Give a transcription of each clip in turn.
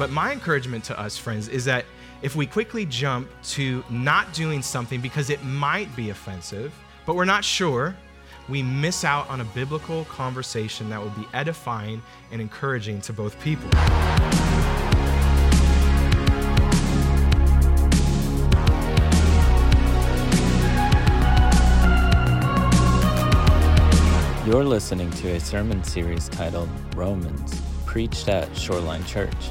But my encouragement to us, friends, is that if we quickly jump to not doing something because it might be offensive, but we're not sure, we miss out on a biblical conversation that would be edifying and encouraging to both people. You're listening to a sermon series titled Romans, preached at Shoreline Church.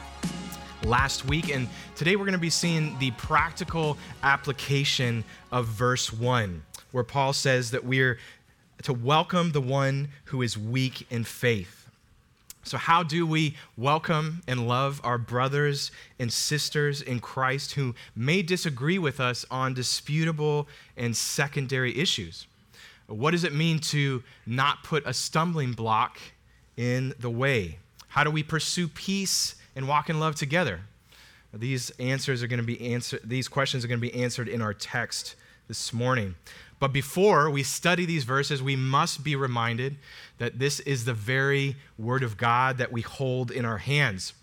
last week. And today we're going to be seeing the practical application of verse 1, where Paul says that we're to welcome the one who is weak in faith. So, how do we welcome and love our brothers and sisters in Christ who may disagree with us on disputable and secondary issues? What does it mean to not put a stumbling block in the way? How do we pursue peace and walk in love together? These answers are going to be answered, these questions are going to be answered in our text this morning. But before we study these verses, we must be reminded that this is the very Word of God that we hold in our hands.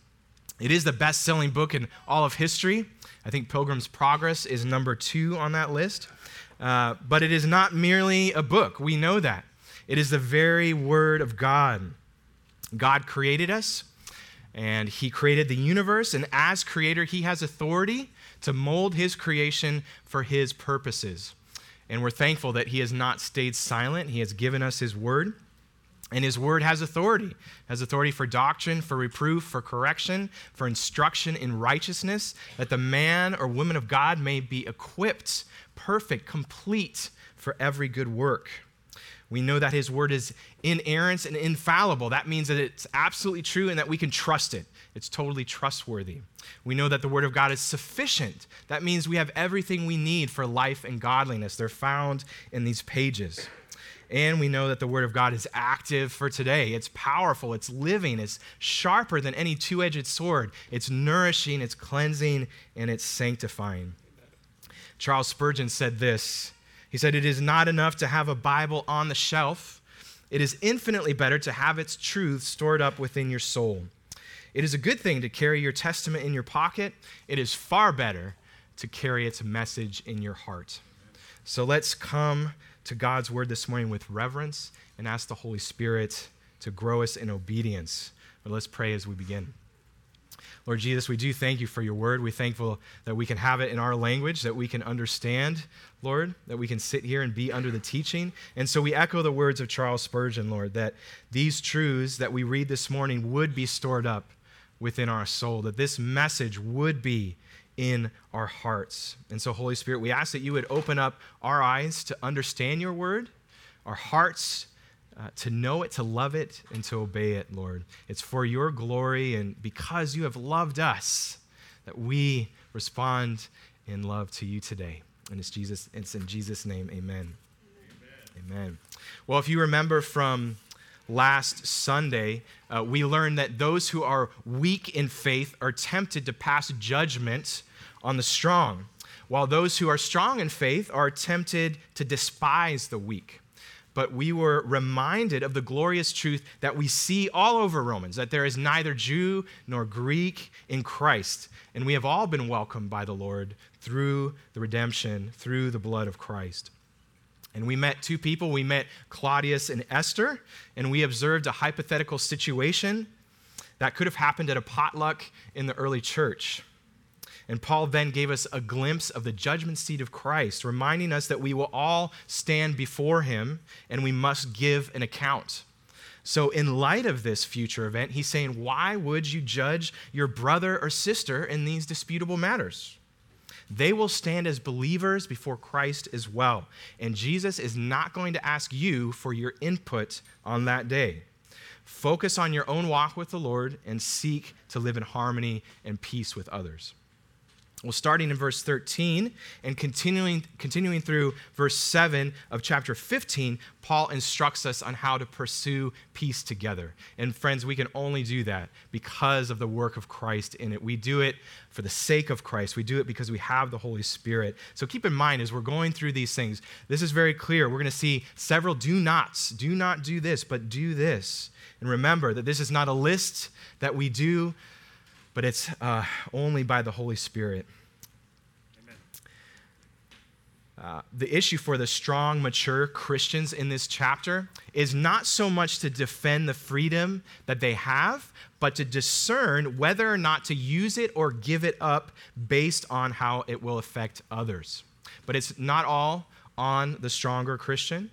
It is the best selling book in all of history. I think Pilgrim's Progress is number two on that list. Uh, but it is not merely a book. We know that. It is the very Word of God. God created us, and He created the universe, and as creator, He has authority to mold His creation for His purposes. And we're thankful that He has not stayed silent. He has given us His Word. And his word has authority, has authority for doctrine, for reproof, for correction, for instruction in righteousness, that the man or woman of God may be equipped, perfect, complete for every good work. We know that his word is inerrant and infallible. That means that it's absolutely true and that we can trust it. It's totally trustworthy. We know that the word of God is sufficient. That means we have everything we need for life and godliness. They're found in these pages. And we know that the Word of God is active for today. It's powerful, it's living, it's sharper than any two edged sword. It's nourishing, it's cleansing, and it's sanctifying. Charles Spurgeon said this He said, It is not enough to have a Bible on the shelf, it is infinitely better to have its truth stored up within your soul. It is a good thing to carry your testament in your pocket, it is far better to carry its message in your heart. So let's come to God's word this morning with reverence and ask the Holy Spirit to grow us in obedience. But let's pray as we begin. Lord Jesus, we do thank you for your word. We're thankful that we can have it in our language, that we can understand, Lord, that we can sit here and be under the teaching. And so we echo the words of Charles Spurgeon, Lord, that these truths that we read this morning would be stored up within our soul, that this message would be in our hearts. And so, Holy Spirit, we ask that you would open up our eyes to understand your word, our hearts uh, to know it, to love it, and to obey it, Lord. It's for your glory and because you have loved us that we respond in love to you today. And it's Jesus, it's in Jesus' name, amen. Amen. amen. Well, if you remember from last Sunday, uh, we learned that those who are weak in faith are tempted to pass judgment on the strong, while those who are strong in faith are tempted to despise the weak. But we were reminded of the glorious truth that we see all over Romans that there is neither Jew nor Greek in Christ. And we have all been welcomed by the Lord through the redemption, through the blood of Christ. And we met two people. We met Claudius and Esther, and we observed a hypothetical situation that could have happened at a potluck in the early church. And Paul then gave us a glimpse of the judgment seat of Christ, reminding us that we will all stand before him and we must give an account. So, in light of this future event, he's saying, Why would you judge your brother or sister in these disputable matters? They will stand as believers before Christ as well. And Jesus is not going to ask you for your input on that day. Focus on your own walk with the Lord and seek to live in harmony and peace with others. Well, starting in verse 13 and continuing, continuing through verse 7 of chapter 15, Paul instructs us on how to pursue peace together. And friends, we can only do that because of the work of Christ in it. We do it for the sake of Christ, we do it because we have the Holy Spirit. So keep in mind as we're going through these things, this is very clear. We're going to see several do nots. Do not do this, but do this. And remember that this is not a list that we do but it's uh, only by the Holy Spirit. Uh, the issue for the strong, mature Christians in this chapter is not so much to defend the freedom that they have, but to discern whether or not to use it or give it up based on how it will affect others. But it's not all on the stronger Christian.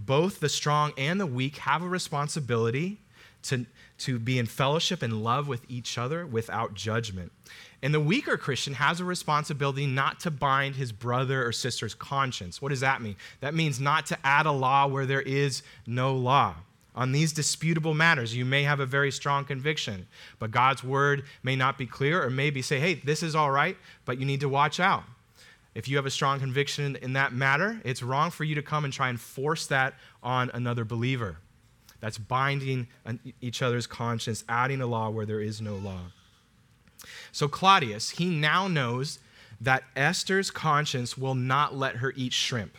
Both the strong and the weak have a responsibility to to be in fellowship and love with each other without judgment. And the weaker Christian has a responsibility not to bind his brother or sister's conscience. What does that mean? That means not to add a law where there is no law. On these disputable matters, you may have a very strong conviction, but God's word may not be clear or maybe say, hey, this is all right, but you need to watch out. If you have a strong conviction in that matter, it's wrong for you to come and try and force that on another believer. That's binding each other's conscience, adding a law where there is no law. So Claudius, he now knows that Esther's conscience will not let her eat shrimp.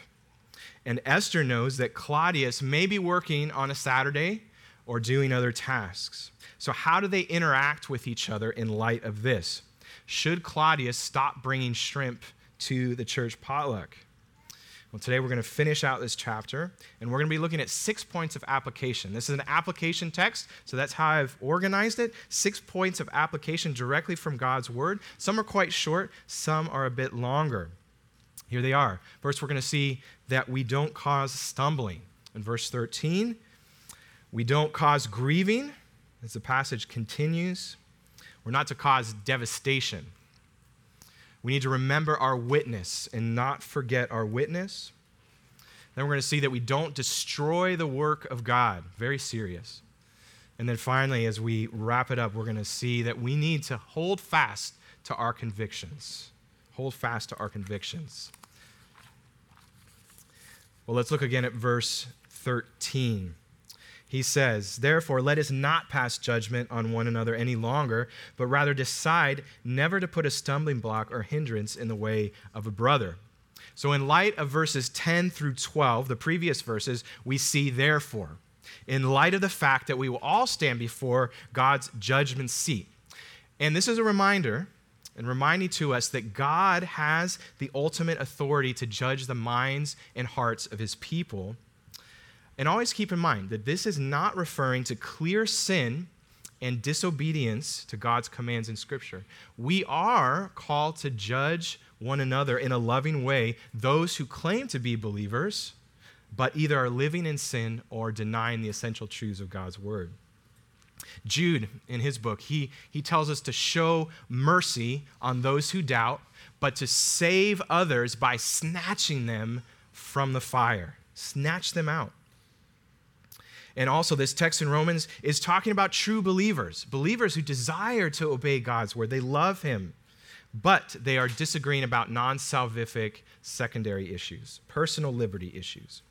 And Esther knows that Claudius may be working on a Saturday or doing other tasks. So, how do they interact with each other in light of this? Should Claudius stop bringing shrimp to the church potluck? Well, today we're going to finish out this chapter, and we're going to be looking at six points of application. This is an application text, so that's how I've organized it. Six points of application directly from God's Word. Some are quite short, some are a bit longer. Here they are. First, we're going to see that we don't cause stumbling. In verse 13, we don't cause grieving, as the passage continues. We're not to cause devastation. We need to remember our witness and not forget our witness. Then we're going to see that we don't destroy the work of God. Very serious. And then finally, as we wrap it up, we're going to see that we need to hold fast to our convictions. Hold fast to our convictions. Well, let's look again at verse 13 he says, Therefore, let us not pass judgment on one another any longer, but rather decide never to put a stumbling block or hindrance in the way of a brother. So, in light of verses 10 through 12, the previous verses, we see therefore, in light of the fact that we will all stand before God's judgment seat. And this is a reminder and reminding to us that God has the ultimate authority to judge the minds and hearts of his people and always keep in mind that this is not referring to clear sin and disobedience to God's commands in Scripture. We are called to judge one another in a loving way, those who claim to be believers, but either are living in sin or denying the essential truths of God's Word. Jude, in his book, he, he tells us to show mercy on those who doubt, but to save others by snatching them from the fire. Snatch them out. And also, this text in Romans is talking about true believers, believers who desire to obey God's word. They love Him, but they are disagreeing about non salvific secondary issues, personal liberty issues.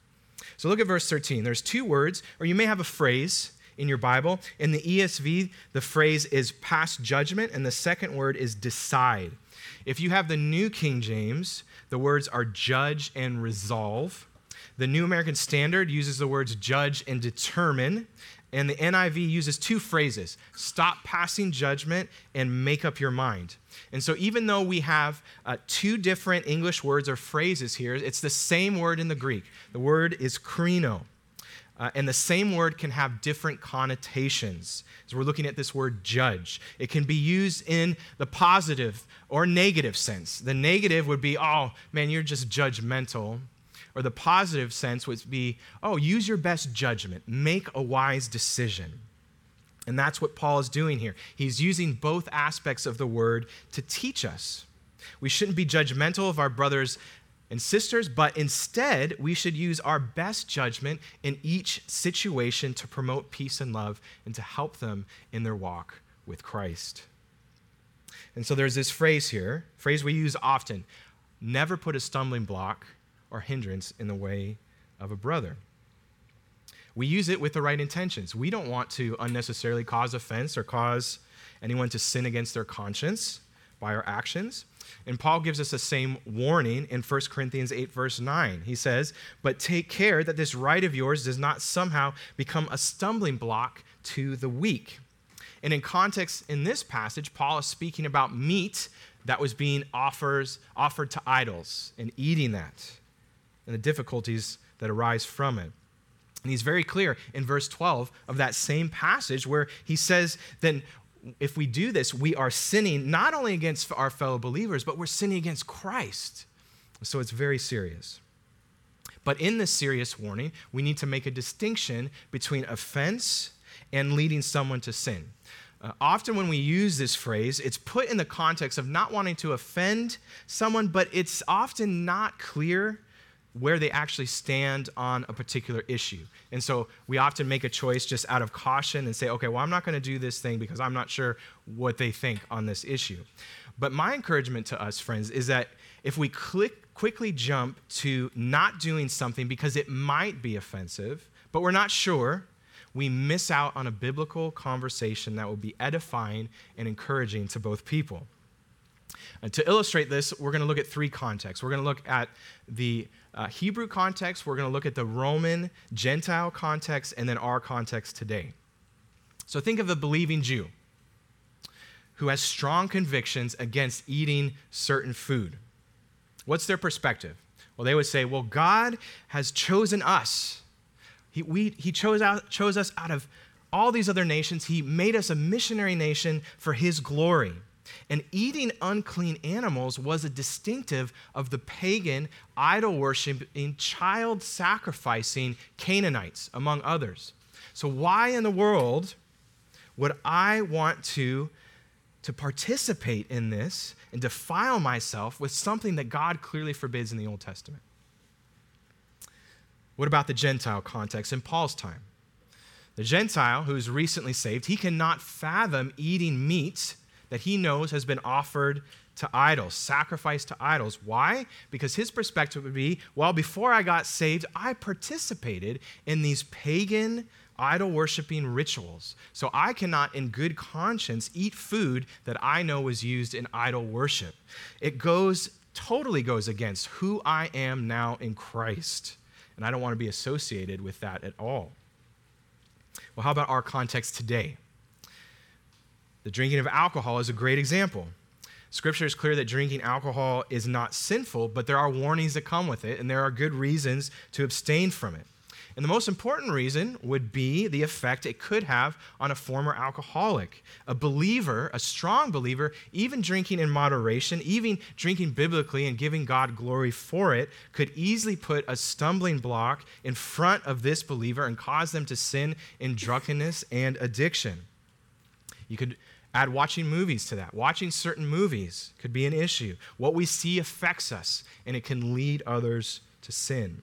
So look at verse 13. There's two words, or you may have a phrase in your Bible. In the ESV, the phrase is pass judgment, and the second word is decide. If you have the New King James, the words are judge and resolve. The New American Standard uses the words judge and determine, and the NIV uses two phrases stop passing judgment and make up your mind. And so, even though we have uh, two different English words or phrases here, it's the same word in the Greek. The word is krino. Uh, and the same word can have different connotations. So we're looking at this word judge. It can be used in the positive or negative sense. The negative would be, oh, man, you're just judgmental or the positive sense would be, oh, use your best judgment, make a wise decision. And that's what Paul is doing here. He's using both aspects of the word to teach us. We shouldn't be judgmental of our brothers and sisters, but instead, we should use our best judgment in each situation to promote peace and love and to help them in their walk with Christ. And so there's this phrase here, phrase we use often never put a stumbling block or hindrance in the way of a brother. We use it with the right intentions. We don't want to unnecessarily cause offense or cause anyone to sin against their conscience by our actions. And Paul gives us the same warning in 1 Corinthians 8, verse 9. He says, But take care that this right of yours does not somehow become a stumbling block to the weak. And in context in this passage, Paul is speaking about meat that was being offers, offered to idols and eating that and the difficulties that arise from it. And he's very clear in verse 12 of that same passage where he says, then if we do this, we are sinning not only against our fellow believers, but we're sinning against Christ. So it's very serious. But in this serious warning, we need to make a distinction between offense and leading someone to sin. Uh, often, when we use this phrase, it's put in the context of not wanting to offend someone, but it's often not clear where they actually stand on a particular issue. And so we often make a choice just out of caution and say, okay, well, I'm not going to do this thing because I'm not sure what they think on this issue. But my encouragement to us, friends, is that if we click, quickly jump to not doing something because it might be offensive, but we're not sure, we miss out on a biblical conversation that will be edifying and encouraging to both people. And to illustrate this, we're going to look at three contexts. We're going to look at the uh, Hebrew context, we're going to look at the Roman Gentile context, and then our context today. So think of a believing Jew who has strong convictions against eating certain food. What's their perspective? Well, they would say, well, God has chosen us. He, we, he chose, out, chose us out of all these other nations. He made us a missionary nation for His glory. And eating unclean animals was a distinctive of the pagan, idol worshiping, child sacrificing Canaanites, among others. So, why in the world would I want to, to participate in this and defile myself with something that God clearly forbids in the Old Testament? What about the Gentile context in Paul's time? The Gentile who is recently saved, he cannot fathom eating meat that he knows has been offered to idols, sacrificed to idols. Why? Because his perspective would be well, before I got saved, I participated in these pagan, idol worshiping rituals. So I cannot, in good conscience, eat food that I know was used in idol worship. It goes, totally goes against who I am now in Christ. And I don't want to be associated with that at all. Well, how about our context today? The drinking of alcohol is a great example. Scripture is clear that drinking alcohol is not sinful, but there are warnings that come with it, and there are good reasons to abstain from it. And the most important reason would be the effect it could have on a former alcoholic. A believer, a strong believer, even drinking in moderation, even drinking biblically and giving God glory for it, could easily put a stumbling block in front of this believer and cause them to sin in drunkenness and addiction. You could Add watching movies to that. Watching certain movies could be an issue. What we see affects us, and it can lead others to sin.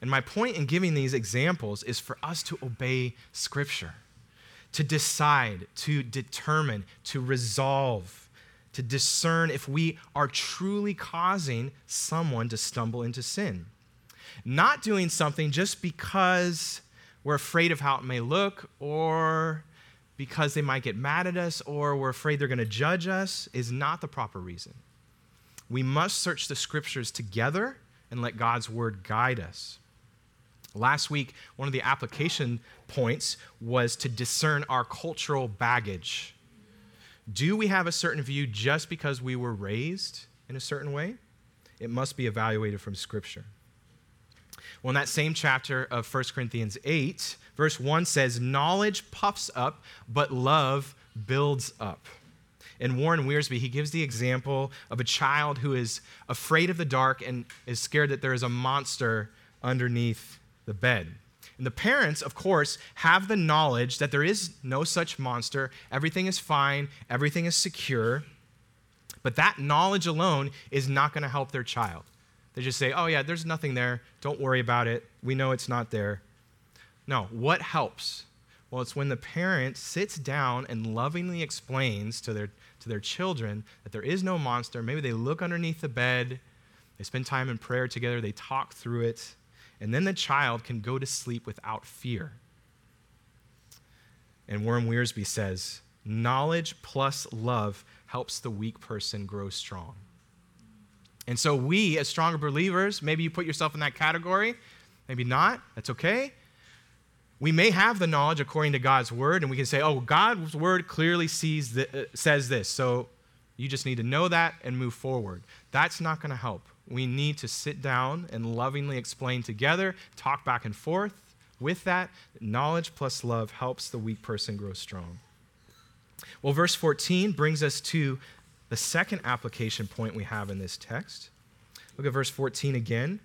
And my point in giving these examples is for us to obey Scripture, to decide, to determine, to resolve, to discern if we are truly causing someone to stumble into sin. Not doing something just because we're afraid of how it may look or because they might get mad at us or we're afraid they're going to judge us is not the proper reason. We must search the scriptures together and let God's word guide us. Last week, one of the application points was to discern our cultural baggage. Do we have a certain view just because we were raised in a certain way? It must be evaluated from Scripture. Well, in that same chapter of 1 Corinthians 8, Verse 1 says, Knowledge puffs up, but love builds up. And Warren Wiersbe, he gives the example of a child who is afraid of the dark and is scared that there is a monster underneath the bed. And the parents, of course, have the knowledge that there is no such monster, everything is fine, everything is secure. But that knowledge alone is not going to help their child. They just say, oh, yeah, there's nothing there. Don't worry about it. We know it's not there. No, what helps? Well, it's when the parent sits down and lovingly explains to their, to their children that there is no monster. Maybe they look underneath the bed, they spend time in prayer together, they talk through it, and then the child can go to sleep without fear. And Warren Wiersbe says, knowledge plus love helps the weak person grow strong. And so, we, as stronger believers, maybe you put yourself in that category, maybe not, that's okay. We may have the knowledge according to God's word, and we can say, oh, God's word clearly sees the, uh, says this, so you just need to know that and move forward. That's not going to help. We need to sit down and lovingly explain together, talk back and forth. With that, knowledge plus love helps the weak person grow strong. Well, verse 14 brings us to the second application point we have in this text. Look at verse 14 again.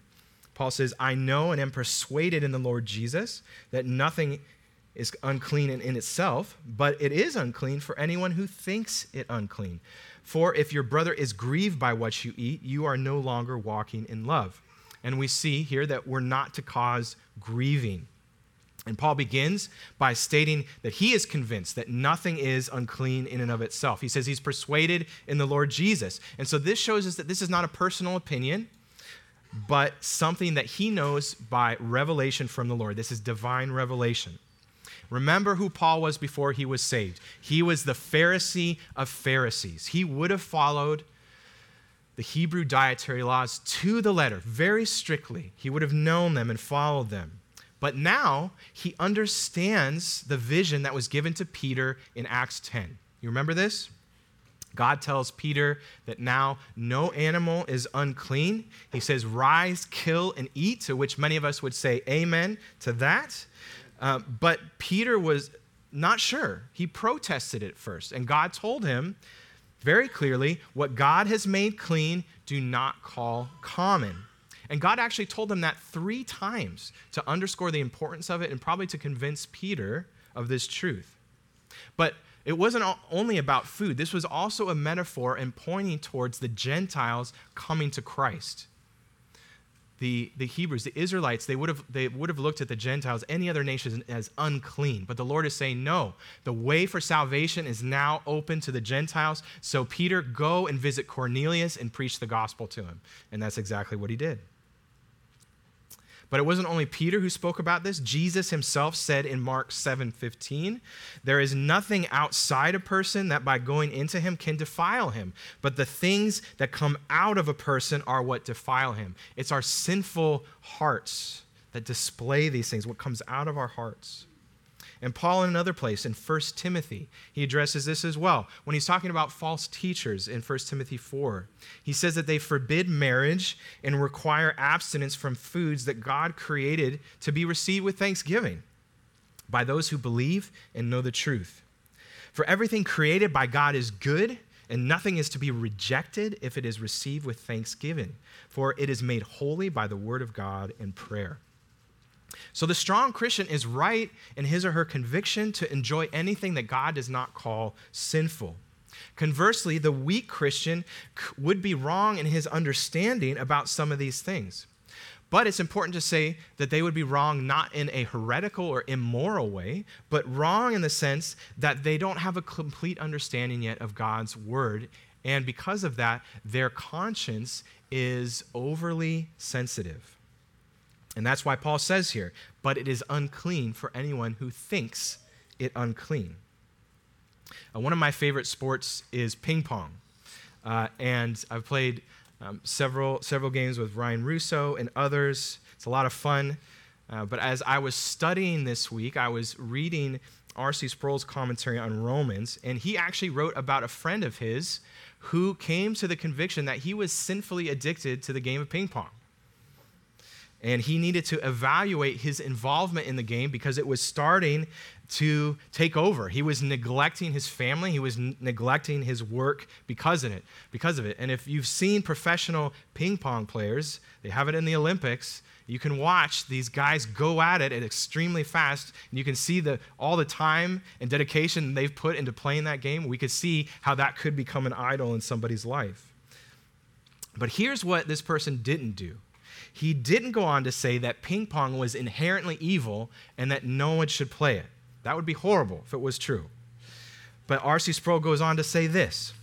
Paul says, I know and am persuaded in the Lord Jesus that nothing is unclean in, in, itself, but it is unclean for anyone who thinks it unclean. For if your brother is grieved by what you eat, you are no longer walking in love. And we see here that we're not to cause grieving. And Paul begins by stating that he is convinced that nothing is unclean in and of itself. He says he's persuaded in the Lord Jesus. And so this shows us that this is not a personal opinion, but something that he knows by revelation from the Lord. This is divine revelation. Remember who Paul was before he was saved. He was the Pharisee of Pharisees. He would have followed the Hebrew dietary laws to the letter, very strictly. He would have known them and followed them. But now he understands the vision that was given to Peter in Acts 10. You remember this? God tells Peter that now no animal is unclean. He says, Rise, kill, and eat, to which many of us would say amen to that. Uh, but Peter was not sure. He protested it first. And God told him very clearly, What God has made clean, do not call common. And God actually told them that three times to underscore the importance of it and probably to convince Peter of this truth. But it wasn't only about food, this was also a metaphor and pointing towards the Gentiles coming to Christ. The, the Hebrews, the Israelites, they would, have, they would have looked at the Gentiles, any other nation, as unclean. But the Lord is saying, no, the way for salvation is now open to the Gentiles. So, Peter, go and visit Cornelius and preach the gospel to him. And that's exactly what he did. But it wasn't only Peter who spoke about this. Jesus himself said in Mark 7:15, "There is nothing outside a person that by going into him can defile him, but the things that come out of a person are what defile him." It's our sinful hearts that display these things, what comes out of our hearts. And Paul, in another place, in 1 Timothy, he addresses this as well. When he's talking about false teachers in 1 Timothy 4, he says that they forbid marriage and require abstinence from foods that God created to be received with thanksgiving by those who believe and know the truth. For everything created by God is good, and nothing is to be rejected if it is received with thanksgiving, for it is made holy by the word of God and prayer. So the strong Christian is right in his or her conviction to enjoy anything that God does not call sinful. Conversely, the weak Christian would be wrong in his understanding about some of these things. But it's important to say that they would be wrong not in a heretical or immoral way, but wrong in the sense that they don't have a complete understanding yet of God's word. And because of that, their conscience is overly sensitive. And that's why Paul says here, but it is unclean for anyone who thinks it unclean. Uh, one of my favorite sports is ping pong. Uh, and I've played um, several, several games with Ryan Russo and others. It's a lot of fun. Uh, but as I was studying this week, I was reading R.C. Sproul's commentary on Romans, and he actually wrote about a friend of his who came to the conviction that he was sinfully addicted to the game of ping pong and he needed to evaluate his involvement in the game because it was starting to take over. He was neglecting his family, he was n- neglecting his work because of it, because of it. And if you've seen professional ping pong players, they have it in the Olympics. You can watch these guys go at it at extremely fast, and you can see the, all the time and dedication they've put into playing that game. We could see how that could become an idol in somebody's life. But here's what this person didn't do he didn't go on to say that ping pong was inherently evil and that no one should play it. That would be horrible if it was true. But R.C. Sproul goes on to say this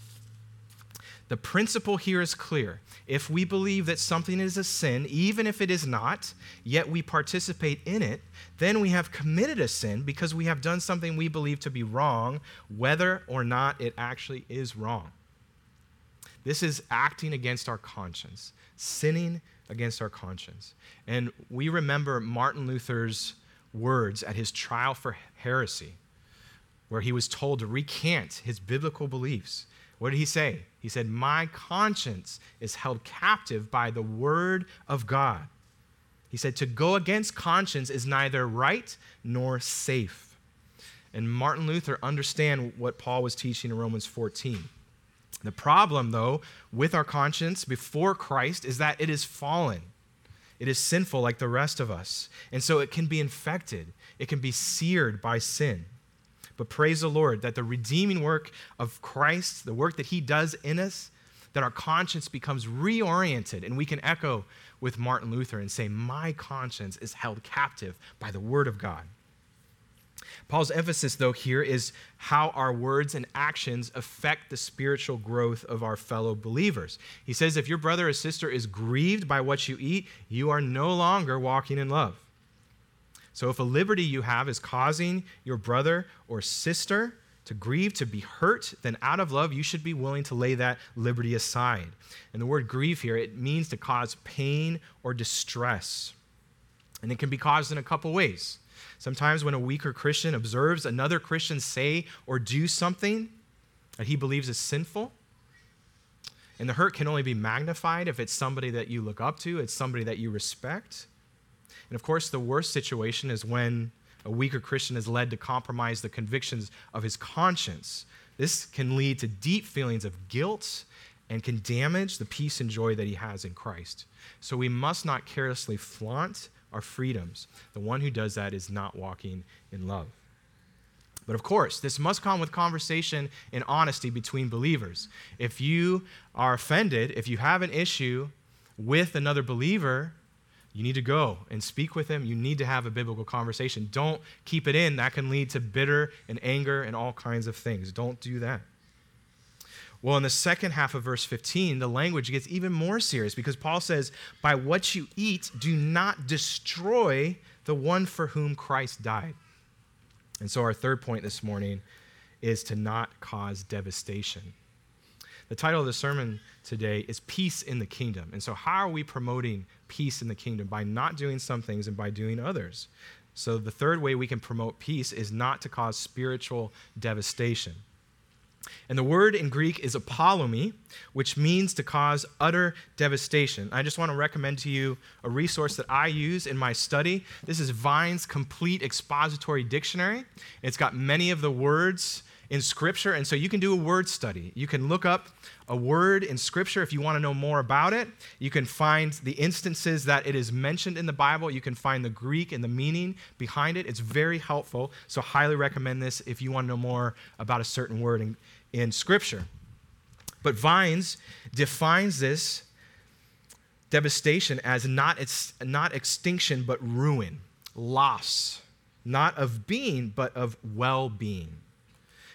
the principle here is clear. If we believe that something is a sin, even if it is not, yet we participate in it, then we have committed a sin because we have done something we believe to be wrong, whether or not it actually is wrong. This is acting against our conscience, sinning against our conscience. And we remember Martin Luther's words at his trial for heresy, where he was told to recant his biblical beliefs. What did he say? He said, My conscience is held captive by the word of God. He said, To go against conscience is neither right nor safe. And Martin Luther understand what Paul was teaching in Romans 14. The problem, though, with our conscience before Christ is that it is fallen. It is sinful like the rest of us. And so it can be infected, it can be seared by sin. But praise the Lord that the redeeming work of Christ, the work that He does in us, that our conscience becomes reoriented and we can echo with Martin Luther and say, My conscience is held captive by the Word of God. Paul's emphasis, though, here is how our words and actions affect the spiritual growth of our fellow believers. He says, if your brother or sister is grieved by what you eat, you are no longer walking in love. So if a liberty you have is causing your brother or sister to grieve, to be hurt, then out of love, you should be willing to lay that liberty aside. And the word grieve here, it means to cause pain or distress. And it can be caused in a couple ways. Sometimes when a weaker Christian observes another Christian say or do something that he believes is sinful, and the hurt can only be magnified if it's somebody that you look up to, it's somebody that you respect. And of course, the worst situation is when a weaker Christian is led to compromise the convictions of his conscience. This can lead to deep feelings of guilt and can damage the peace and joy that he has in Christ. So we must not carelessly flaunt our freedoms. The one who does that is not walking in love. But of course, this must come with conversation and honesty between believers. If you are offended, if you have an issue with another believer, you need to go and speak with him. You need to have a biblical conversation. Don't keep it in. That can lead to bitter and anger and all kinds of things. Don't do that. Well, in the second half of verse 15, the language gets even more serious because Paul says, By what you eat, do not destroy the one for whom Christ died. And so, our third point this morning is to not cause devastation. The title of the sermon today is Peace in the Kingdom. And so, how are we promoting peace in the kingdom? By not doing some things and by doing others. So, the third way we can promote peace is not to cause spiritual devastation. And the word in Greek is apollumi, which means to cause utter devastation. I just want to recommend to you a resource that I use in my study. This is Vine's Complete Expository Dictionary. It's got many of the words in Scripture, and so you can do a word study. You can look up a word in Scripture if you want to know more about it. You can find the instances that it is mentioned in the Bible. You can find the Greek and the meaning behind it. It's very helpful, so highly recommend this if you want to know more about a certain word in, in Scripture. But Vines defines this devastation as not, not extinction, but ruin, loss, not of being, but of well being.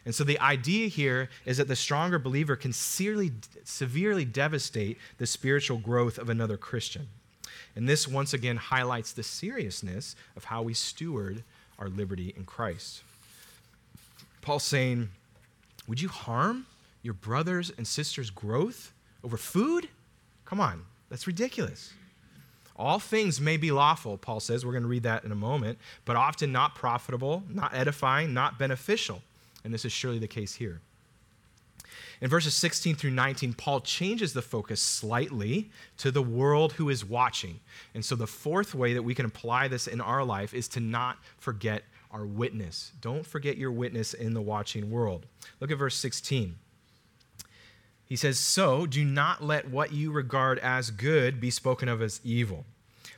And so the idea here is that the stronger believer can severely, severely devastate the spiritual growth of another Christian. And this once again highlights the seriousness of how we steward our liberty in Christ. Paul's saying, Would you harm your brothers and sisters' growth over food? Come on, that's ridiculous. All things may be lawful, Paul says. We're going to read that in a moment, but often not profitable, not edifying, not beneficial. And this is surely the case here. In verses 16 through 19, Paul changes the focus slightly to the world who is watching. And so, the fourth way that we can apply this in our life is to not forget our witness. Don't forget your witness in the watching world. Look at verse 16. He says, So do not let what you regard as good be spoken of as evil.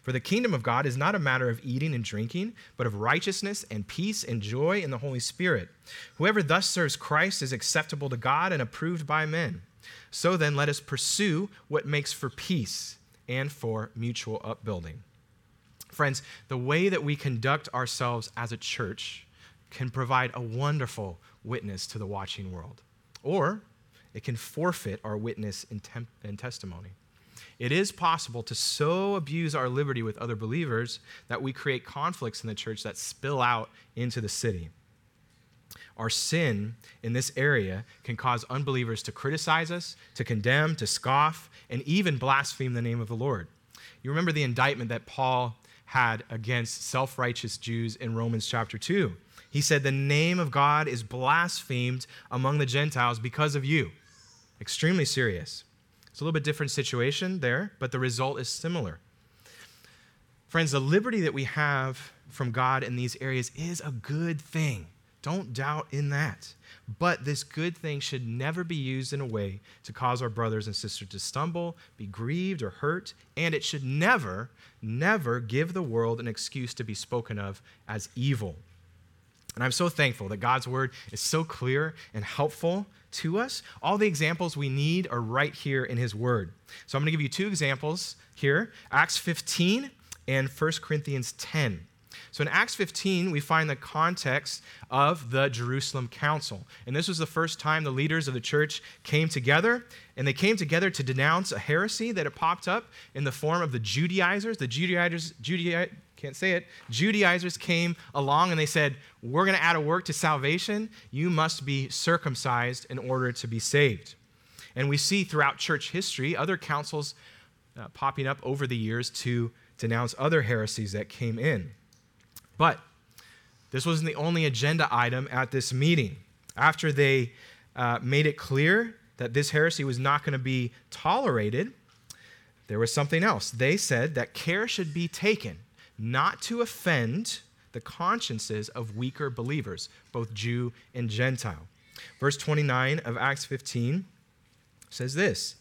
For the kingdom of God is not a matter of eating and drinking, but of righteousness and peace and joy in the Holy Spirit. Whoever thus serves Christ is acceptable to God and approved by men. So then, let us pursue what makes for peace and for mutual upbuilding. Friends, the way that we conduct ourselves as a church can provide a wonderful witness to the watching world. Or it can forfeit our witness and, temp- and testimony. It is possible to so abuse our liberty with other believers that we create conflicts in the church that spill out into the city. Our sin in this area can cause unbelievers to criticize us, to condemn, to scoff, and even blaspheme the name of the Lord. You remember the indictment that Paul had against self righteous Jews in Romans chapter 2. He said, The name of God is blasphemed among the Gentiles because of you. Extremely serious. It's a little bit different situation there, but the result is similar. Friends, the liberty that we have from God in these areas is a good thing. Don't doubt in that. But this good thing should never be used in a way to cause our brothers and sisters to stumble, be grieved, or hurt. And it should never, never give the world an excuse to be spoken of as evil. And I'm so thankful that God's word is so clear and helpful to us. All the examples we need are right here in his word. So I'm going to give you two examples here Acts 15 and 1 Corinthians 10. So in Acts 15, we find the context of the Jerusalem Council. And this was the first time the leaders of the church came together, and they came together to denounce a heresy that had popped up in the form of the Judaizers. The Judaizers, Judai, can't say it, Judaizers came along and they said, We're going to add a work to salvation. You must be circumcised in order to be saved. And we see throughout church history other councils uh, popping up over the years to denounce other heresies that came in. But this wasn't the only agenda item at this meeting. After they uh, made it clear that this heresy was not going to be tolerated, there was something else. They said that care should be taken not to offend the consciences of weaker believers, both Jew and Gentile. Verse 29 of Acts 15 says this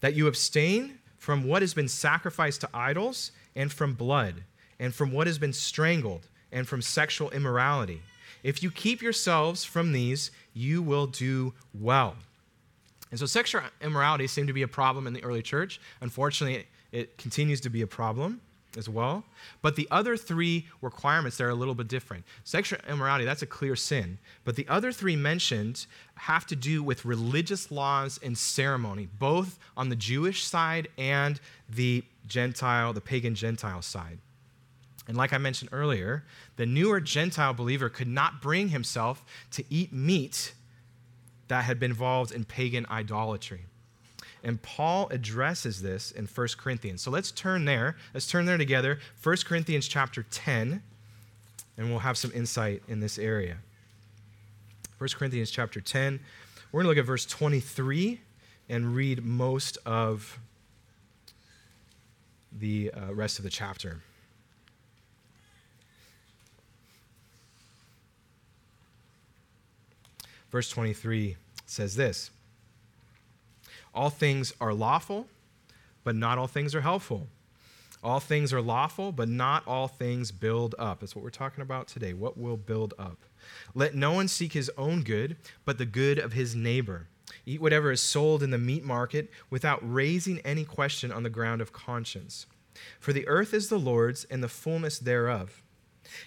that you abstain from what has been sacrificed to idols and from blood and from what has been strangled, and from sexual immorality. If you keep yourselves from these, you will do well. And so, sexual immorality seemed to be a problem in the early church. Unfortunately, it continues to be a problem as well. But the other three requirements they are a little bit different. Sexual immorality, that's a clear sin. But the other three mentioned have to do with religious laws and ceremony, both on the Jewish side and the Gentile, the pagan Gentile side. And like I mentioned earlier, the newer Gentile believer could not bring himself to eat meat that had been involved in pagan idolatry. And Paul addresses this in 1 Corinthians. So let's turn there. Let's turn there together. 1 Corinthians chapter 10, and we'll have some insight in this area. 1 Corinthians chapter 10. We're going to look at verse 23 and read most of the uh, rest of the chapter. Verse 23 says this All things are lawful, but not all things are helpful. All things are lawful, but not all things build up. That's what we're talking about today. What will build up? Let no one seek his own good, but the good of his neighbor. Eat whatever is sold in the meat market without raising any question on the ground of conscience. For the earth is the Lord's and the fullness thereof.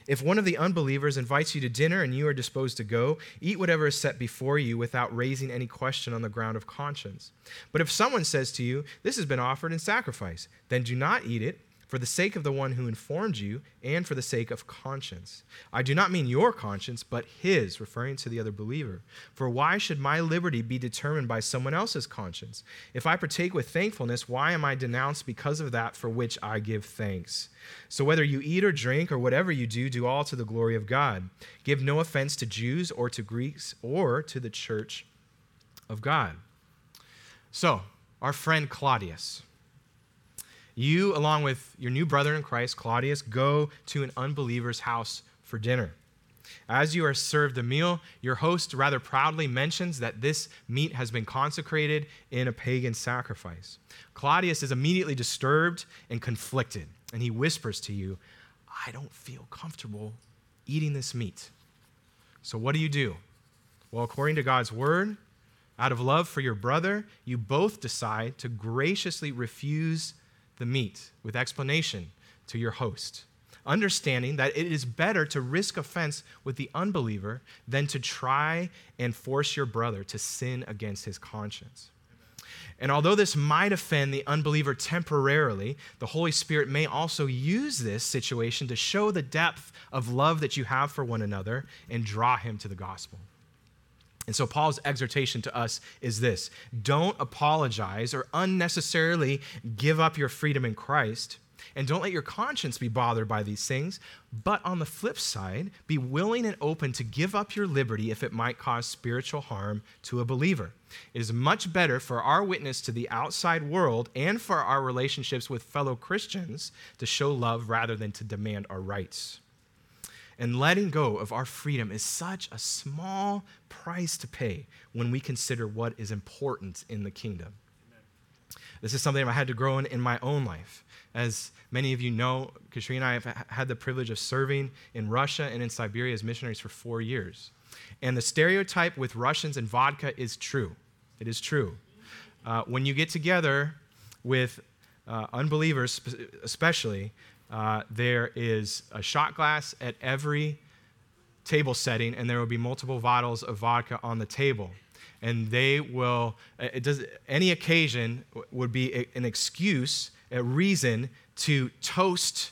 If one of the unbelievers invites you to dinner and you are disposed to go, eat whatever is set before you without raising any question on the ground of conscience. But if someone says to you, This has been offered in sacrifice, then do not eat it for the sake of the one who informed you, and for the sake of conscience. I do not mean your conscience, but his, referring to the other believer. For why should my liberty be determined by someone else's conscience? If I partake with thankfulness, why am I denounced because of that for which I give thanks? So whether you eat or drink or whatever you do, do all to the glory of God. Give no offense to Jews or to Greeks or to the church of God. So, our friend Claudius you, along with your new brother in Christ, Claudius, go to an unbeliever's house for dinner. As you are served a meal, your host rather proudly mentions that this meat has been consecrated in a pagan sacrifice. Claudius is immediately disturbed and conflicted, and he whispers to you, I don't feel comfortable eating this meat. So, what do you do? Well, according to God's word, out of love for your brother, you both decide to graciously refuse the meat with explanation to your host. understanding that it is better to risk offense with the unbeliever than to try and force your brother to sin against his conscience. And although this might offend the unbeliever temporarily, the Holy Spirit may also use this situation to show the depth of love that you have for one another and draw him to the gospel. And so, Paul's exhortation to us is this don't apologize or unnecessarily give up your freedom in Christ. And don't let your conscience be bothered by these things. But on the flip side, be willing and open to give up your liberty if it might cause spiritual harm to a believer. It is much better for our witness to the outside world and for our relationships with fellow Christians to show love rather than to demand our rights. And letting go of our freedom is such a small price to pay when we consider what is important in the kingdom. This is something I had to grow in in my own life. As many of you know, Katrina and I have had the privilege of serving in Russia and in Siberia as missionaries for four years. And the stereotype with Russians and vodka is true. It is true. Uh, when you get together with uh, unbelievers, especially, uh, there is a shot glass at every table setting, and there will be multiple bottles of vodka on the table. And they will it does any occasion would be an excuse a reason to toast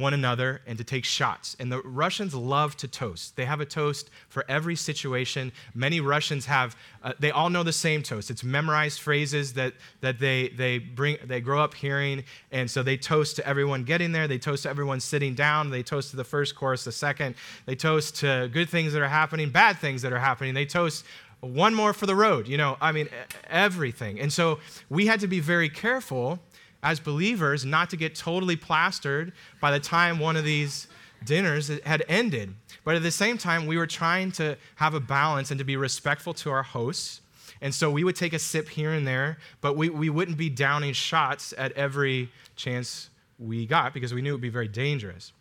one another and to take shots. And the Russians love to toast. They have a toast for every situation. Many Russians have, uh, they all know the same toast. It's memorized phrases that, that they, they, bring, they grow up hearing. And so they toast to everyone getting there. They toast to everyone sitting down. They toast to the first course, the second. They toast to good things that are happening, bad things that are happening. They toast one more for the road, you know, I mean, everything. And so we had to be very careful as believers not to get totally plastered by the time one of these dinners had ended. But at the same time, we were trying to have a balance and to be respectful to our hosts. And so we would take a sip here and there, but we, we wouldn't be downing shots at every chance we got because we knew it would be very dangerous.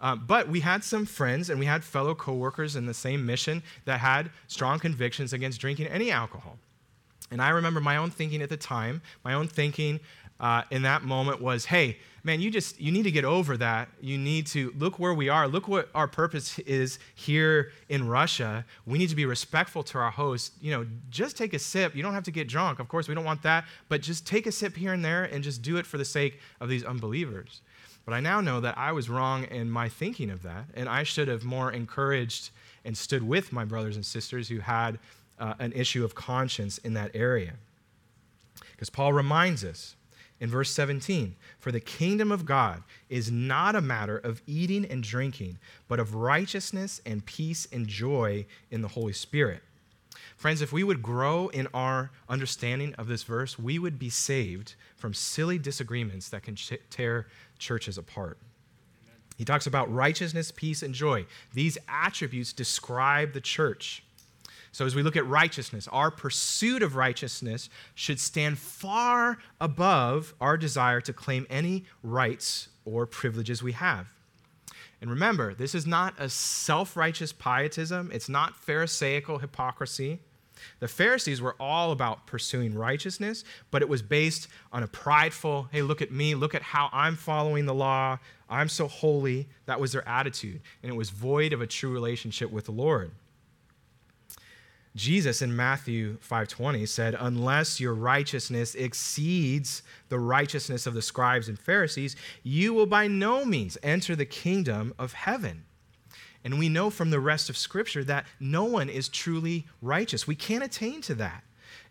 Uh, but we had some friends and we had fellow coworkers in the same mission that had strong convictions against drinking any alcohol. And I remember my own thinking at the time, my own thinking uh, in that moment was, hey, man, you just you need to get over that. You need to look where we are. Look what our purpose is here in Russia. We need to be respectful to our host. You know, just take a sip. You don't have to get drunk. Of course, we don't want that, but just take a sip here and there and just do it for the sake of these unbelievers. But I now know that I was wrong in my thinking of that, and I should have more encouraged and stood with my brothers and sisters who had uh, an issue of conscience in that area. Because Paul reminds us in verse 17 For the kingdom of God is not a matter of eating and drinking, but of righteousness and peace and joy in the Holy Spirit. Friends, if we would grow in our understanding of this verse, we would be saved from silly disagreements that can tear churches apart. He talks about righteousness, peace, and joy. These attributes describe the church. So, as we look at righteousness, our pursuit of righteousness should stand far above our desire to claim any rights or privileges we have. And remember, this is not a self righteous pietism, it's not Pharisaical hypocrisy. The Pharisees were all about pursuing righteousness, but it was based on a prideful, hey, look at me, look at how I'm following the law, I'm so holy. That was their attitude. And it was void of a true relationship with the Lord. Jesus in Matthew 5:20 said, "Unless your righteousness exceeds the righteousness of the scribes and Pharisees, you will by no means enter the kingdom of heaven." And we know from the rest of scripture that no one is truly righteous. We can't attain to that.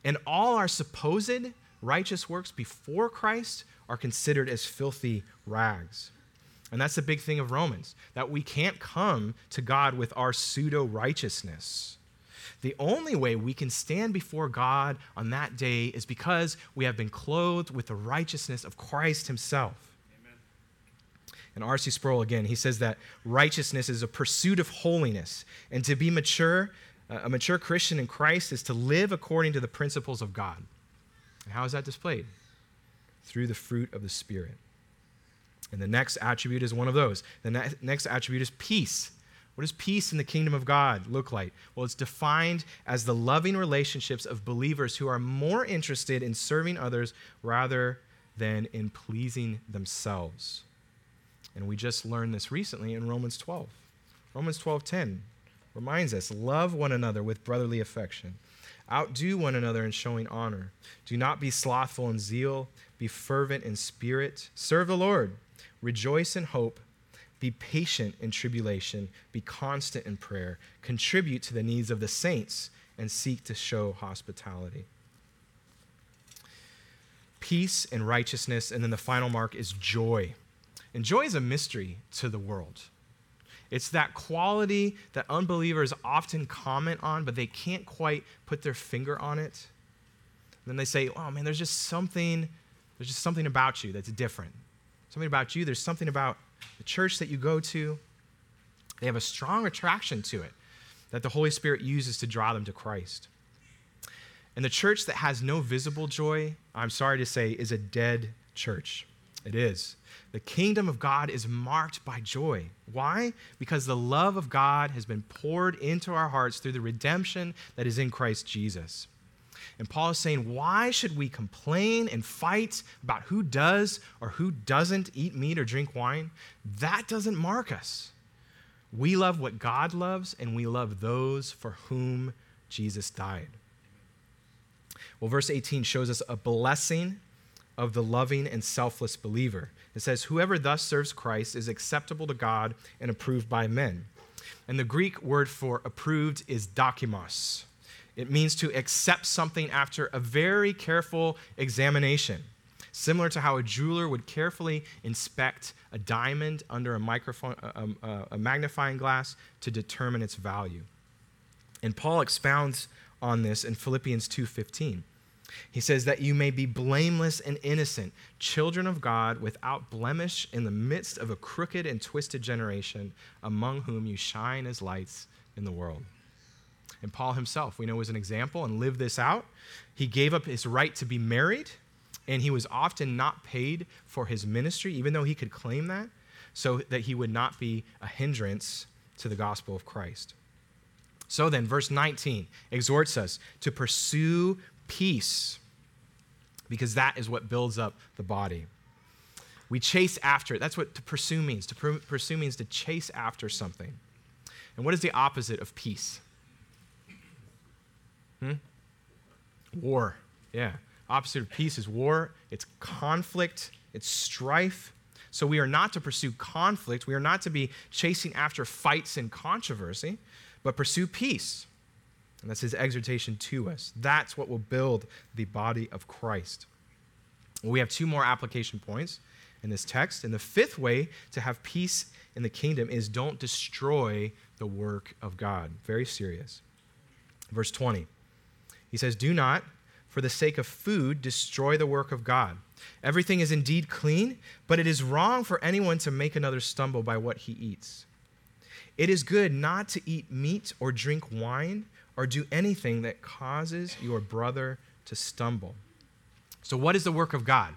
And all our supposed righteous works before Christ are considered as filthy rags. And that's the big thing of Romans, that we can't come to God with our pseudo righteousness. The only way we can stand before God on that day is because we have been clothed with the righteousness of Christ Himself. Amen. And R.C. Sproul again, he says that righteousness is a pursuit of holiness. And to be mature, uh, a mature Christian in Christ is to live according to the principles of God. And how is that displayed? Through the fruit of the Spirit. And the next attribute is one of those. The ne- next attribute is peace. What does peace in the kingdom of God look like? Well, it's defined as the loving relationships of believers who are more interested in serving others rather than in pleasing themselves. And we just learned this recently in Romans 12. Romans 12:10 reminds us, love one another with brotherly affection. Outdo one another in showing honor. Do not be slothful in zeal, be fervent in spirit, serve the Lord. Rejoice in hope, be patient in tribulation, be constant in prayer, contribute to the needs of the saints and seek to show hospitality. Peace and righteousness and then the final mark is joy. And joy is a mystery to the world. It's that quality that unbelievers often comment on, but they can't quite put their finger on it. And then they say, oh man, there's just something, there's just something about you that's different. Something about you, there's something about the church that you go to. They have a strong attraction to it that the Holy Spirit uses to draw them to Christ. And the church that has no visible joy, I'm sorry to say, is a dead church. It is. The kingdom of God is marked by joy. Why? Because the love of God has been poured into our hearts through the redemption that is in Christ Jesus. And Paul is saying, why should we complain and fight about who does or who doesn't eat meat or drink wine? That doesn't mark us. We love what God loves, and we love those for whom Jesus died. Well, verse 18 shows us a blessing of the loving and selfless believer. It says, Whoever thus serves Christ is acceptable to God and approved by men. And the Greek word for approved is dokimos. It means to accept something after a very careful examination, similar to how a jeweler would carefully inspect a diamond under a, microphone, a, a magnifying glass to determine its value. And Paul expounds on this in Philippians 2:15. He says that you may be blameless and innocent, children of God, without blemish in the midst of a crooked and twisted generation, among whom you shine as lights in the world. And Paul himself, we know, was an example and lived this out. He gave up his right to be married, and he was often not paid for his ministry, even though he could claim that, so that he would not be a hindrance to the gospel of Christ. So then, verse 19 exhorts us to pursue peace because that is what builds up the body. We chase after it. That's what to pursue means. To pursue means to chase after something. And what is the opposite of peace? Hmm? War. Yeah. Opposite of peace is war, it's conflict, it's strife. So we are not to pursue conflict. We are not to be chasing after fights and controversy, but pursue peace. And that's his exhortation to us. That's what will build the body of Christ. Well, we have two more application points in this text. And the fifth way to have peace in the kingdom is don't destroy the work of God. Very serious. Verse 20. He says, Do not, for the sake of food, destroy the work of God. Everything is indeed clean, but it is wrong for anyone to make another stumble by what he eats. It is good not to eat meat or drink wine or do anything that causes your brother to stumble. So, what is the work of God?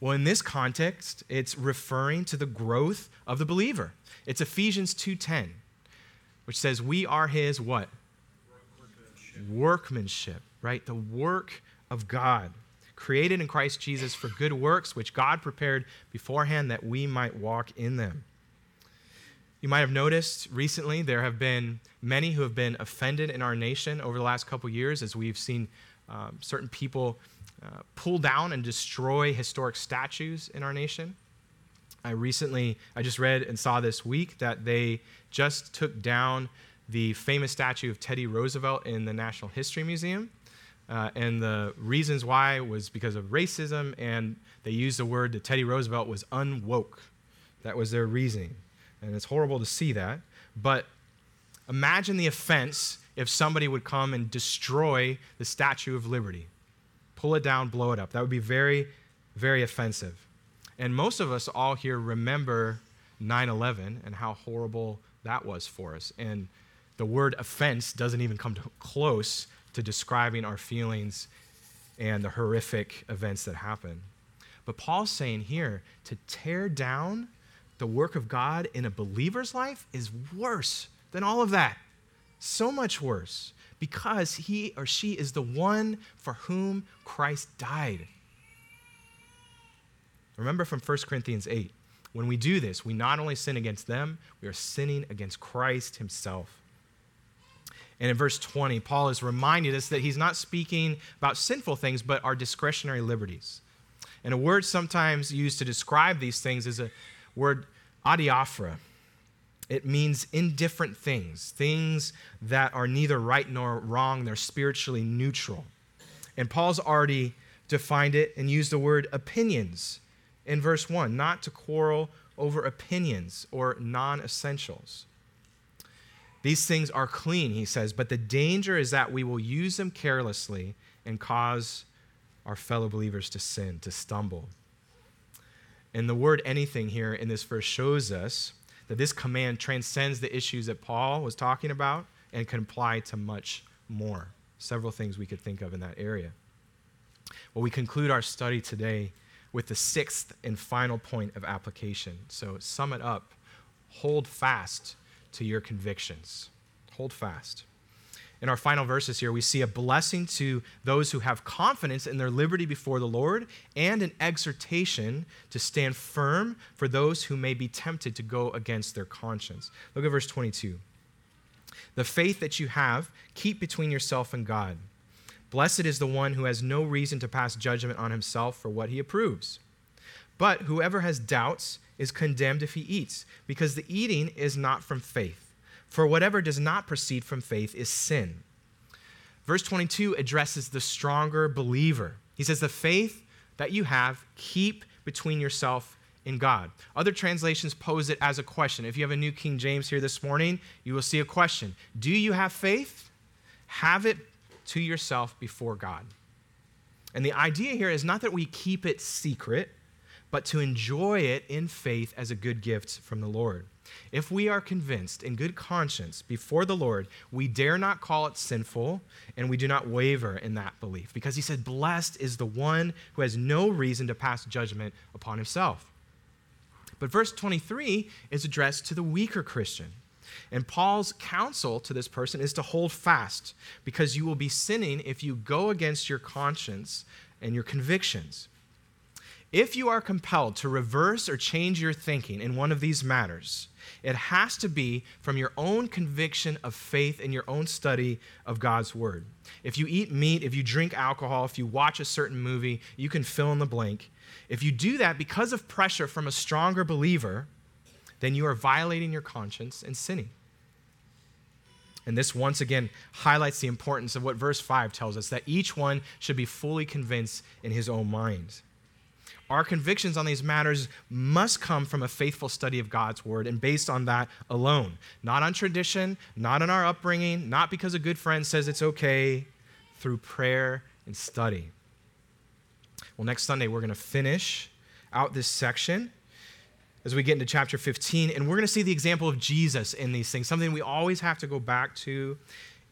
Well, in this context, it's referring to the growth of the believer. It's Ephesians 2:10, which says we are his what? Workmanship. Right? The work of God, created in Christ Jesus for good works which God prepared beforehand that we might walk in them. You might have noticed recently there have been many who have been offended in our nation over the last couple years as we've seen um, certain people uh, pull down and destroy historic statues in our nation. I recently, I just read and saw this week that they just took down the famous statue of Teddy Roosevelt in the National History Museum. Uh, and the reasons why was because of racism, and they used the word that Teddy Roosevelt was unwoke. That was their reasoning and it's horrible to see that. But imagine the offense if somebody would come and destroy the Statue of Liberty, pull it down, blow it up. That would be very, very offensive. And most of us all here remember 9 11 and how horrible that was for us. And the word offense doesn't even come to close to describing our feelings and the horrific events that happen. But Paul's saying here to tear down the work of God in a believer's life is worse than all of that. So much worse because he or she is the one for whom Christ died. Remember from 1 Corinthians 8 When we do this, we not only sin against them, we are sinning against Christ himself. And in verse 20, Paul is reminding us that he's not speaking about sinful things, but our discretionary liberties. And a word sometimes used to describe these things is a word adiaphora. It means indifferent things, things that are neither right nor wrong, they're spiritually neutral. And Paul's already defined it and used the word opinions in verse 1, not to quarrel over opinions or non essentials. These things are clean, he says, but the danger is that we will use them carelessly and cause our fellow believers to sin, to stumble. And the word anything here in this verse shows us that this command transcends the issues that Paul was talking about and can apply to much more. Several things we could think of in that area. Well, we conclude our study today with the sixth and final point of application. So, sum it up hold fast to your convictions. Hold fast. In our final verses here, we see a blessing to those who have confidence in their liberty before the Lord and an exhortation to stand firm for those who may be tempted to go against their conscience. Look at verse 22. The faith that you have, keep between yourself and God. Blessed is the one who has no reason to pass judgment on himself for what he approves. But whoever has doubts is condemned if he eats, because the eating is not from faith. For whatever does not proceed from faith is sin. Verse 22 addresses the stronger believer. He says, The faith that you have, keep between yourself and God. Other translations pose it as a question. If you have a New King James here this morning, you will see a question Do you have faith? Have it to yourself before God. And the idea here is not that we keep it secret, but to enjoy it in faith as a good gift from the Lord. If we are convinced in good conscience before the Lord, we dare not call it sinful, and we do not waver in that belief. Because he said, Blessed is the one who has no reason to pass judgment upon himself. But verse 23 is addressed to the weaker Christian. And Paul's counsel to this person is to hold fast, because you will be sinning if you go against your conscience and your convictions. If you are compelled to reverse or change your thinking in one of these matters, it has to be from your own conviction of faith and your own study of God's Word. If you eat meat, if you drink alcohol, if you watch a certain movie, you can fill in the blank. If you do that because of pressure from a stronger believer, then you are violating your conscience and sinning. And this once again highlights the importance of what verse 5 tells us that each one should be fully convinced in his own mind. Our convictions on these matters must come from a faithful study of God's word and based on that alone. Not on tradition, not on our upbringing, not because a good friend says it's okay, through prayer and study. Well, next Sunday, we're going to finish out this section as we get into chapter 15, and we're going to see the example of Jesus in these things, something we always have to go back to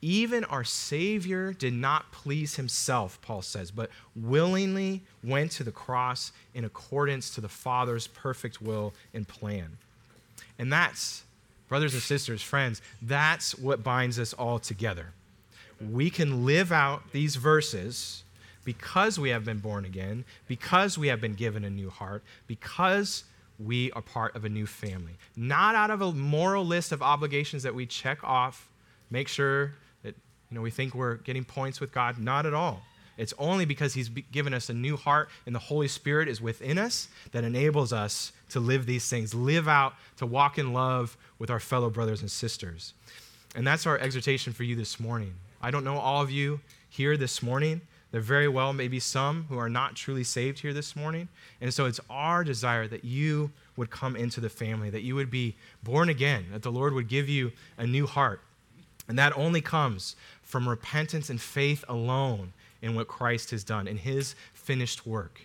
even our Savior did not please himself, Paul says, but willingly went to the cross in accordance to the Father's perfect will and plan. And that's, brothers and sisters, friends, that's what binds us all together. We can live out these verses because we have been born again, because we have been given a new heart, because we are part of a new family. Not out of a moral list of obligations that we check off, make sure you know, we think we're getting points with God. Not at all. It's only because He's given us a new heart and the Holy Spirit is within us that enables us to live these things, live out, to walk in love with our fellow brothers and sisters. And that's our exhortation for you this morning. I don't know all of you here this morning. There very well may be some who are not truly saved here this morning. And so it's our desire that you would come into the family, that you would be born again, that the Lord would give you a new heart. And that only comes from repentance and faith alone in what Christ has done, in his finished work.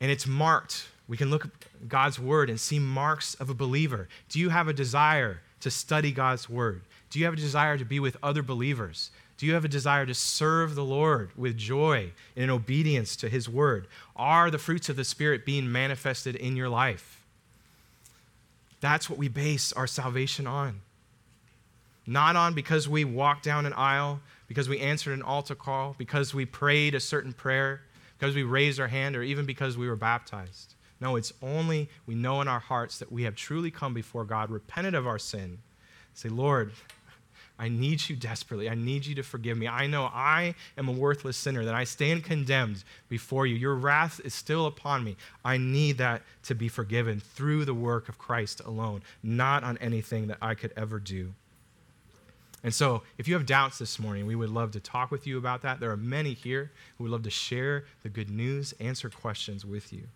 And it's marked. We can look at God's word and see marks of a believer. Do you have a desire to study God's word? Do you have a desire to be with other believers? Do you have a desire to serve the Lord with joy and in obedience to his word? Are the fruits of the Spirit being manifested in your life? That's what we base our salvation on not on because we walked down an aisle, because we answered an altar call, because we prayed a certain prayer, because we raised our hand, or even because we were baptized. No, it's only we know in our hearts that we have truly come before God, repented of our sin. Say, Lord, I need you desperately. I need you to forgive me. I know I am a worthless sinner, that I stand condemned before you. Your wrath is still upon me. I need that to be forgiven through the work of Christ alone, not on anything that I could ever do. And so, if you have doubts this morning, we would love to talk with you about that. There are many here who would love to share the good news, answer questions with you.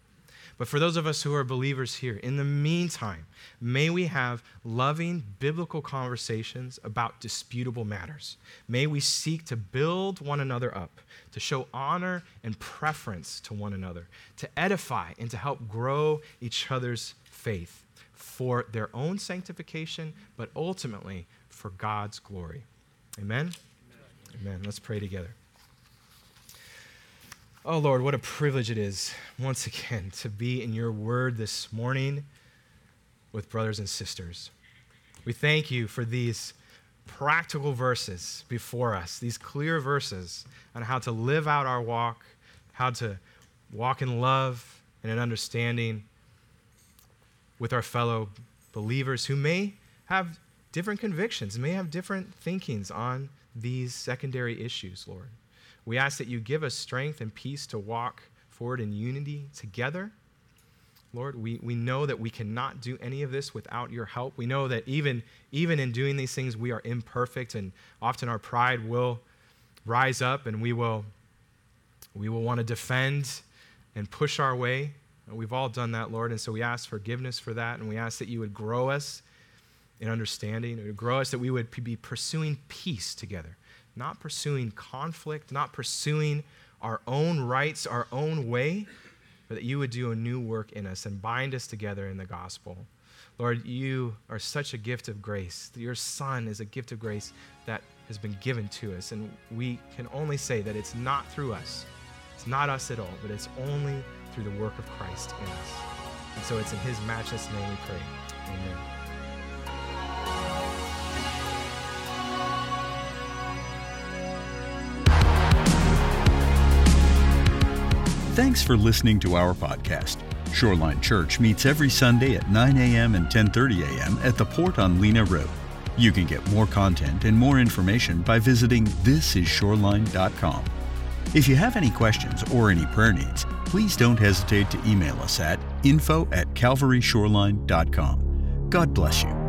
But for those of us who are believers here, in the meantime, may we have loving biblical conversations about disputable matters. May we seek to build one another up, to show honor and preference to one another, to edify and to help grow each other's faith for their own sanctification, but ultimately for God's glory. Amen? Amen. Amen. Let's pray together. Oh Lord, what a privilege it is, once again, to be in your word this morning with brothers and sisters. We thank you for these practical verses before us, these clear verses on how to live out our walk, how to walk in love and in understanding with our fellow believers who may have different convictions, may have different thinkings on these secondary issues, Lord. We ask that you give us strength and peace to walk forward in unity together. Lord, we, we know that we cannot do any of this without your help. We know that even, even in doing these things, we are imperfect, and often our pride will rise up and we will, we will want to defend and push our way. We've all done that, Lord, and so we ask forgiveness for that, and we ask that you would grow us in understanding, it would grow us that we would be pursuing peace together not pursuing conflict, not pursuing our own rights, our own way, but that you would do a new work in us and bind us together in the gospel. Lord, you are such a gift of grace. Your Son is a gift of grace that has been given to us. And we can only say that it's not through us, it's not us at all, but it's only through the work of Christ in us. And so it's in his matchless name we pray. Amen. Thanks for listening to our podcast. Shoreline Church meets every Sunday at 9 a.m. and 10:30 a.m. at the Port on Lena Road. You can get more content and more information by visiting thisisshoreline.com. If you have any questions or any prayer needs, please don't hesitate to email us at info at calvaryshoreline.com. God bless you.